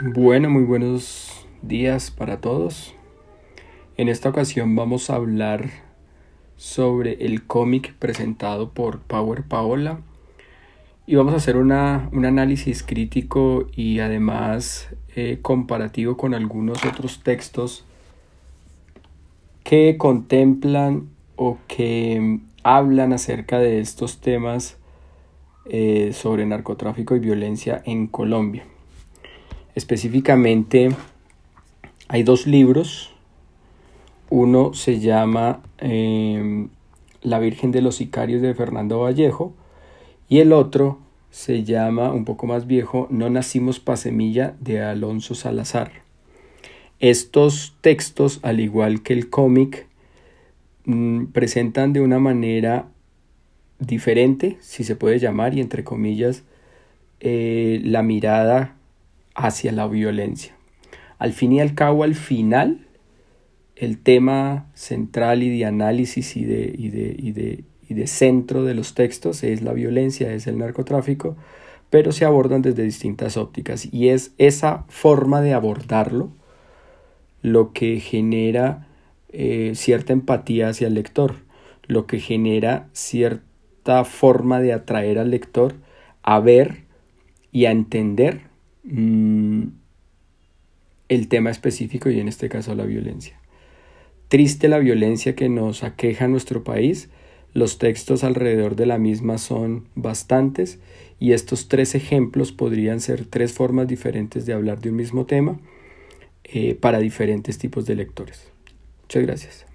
Bueno, muy buenos días para todos. En esta ocasión vamos a hablar sobre el cómic presentado por Power Paola y vamos a hacer una, un análisis crítico y además eh, comparativo con algunos otros textos que contemplan o que hablan acerca de estos temas eh, sobre narcotráfico y violencia en Colombia. Específicamente hay dos libros. Uno se llama em, La Virgen de los Sicarios de Fernando Vallejo y el otro se llama, un poco más viejo, No nacimos pa' semilla de Alonso Salazar. Estos textos, al igual que el cómic, mm, presentan de una manera diferente, si se puede llamar, y entre comillas, eh, la mirada hacia la violencia. Al fin y al cabo, al final, el tema central y de análisis y de, y de, y de, y de centro de los textos es la violencia, es el narcotráfico, pero se abordan desde distintas ópticas y es esa forma de abordarlo lo que genera eh, cierta empatía hacia el lector, lo que genera cierta forma de atraer al lector a ver y a entender Mm, el tema específico y en este caso la violencia. Triste la violencia que nos aqueja en nuestro país. Los textos alrededor de la misma son bastantes y estos tres ejemplos podrían ser tres formas diferentes de hablar de un mismo tema eh, para diferentes tipos de lectores. Muchas gracias.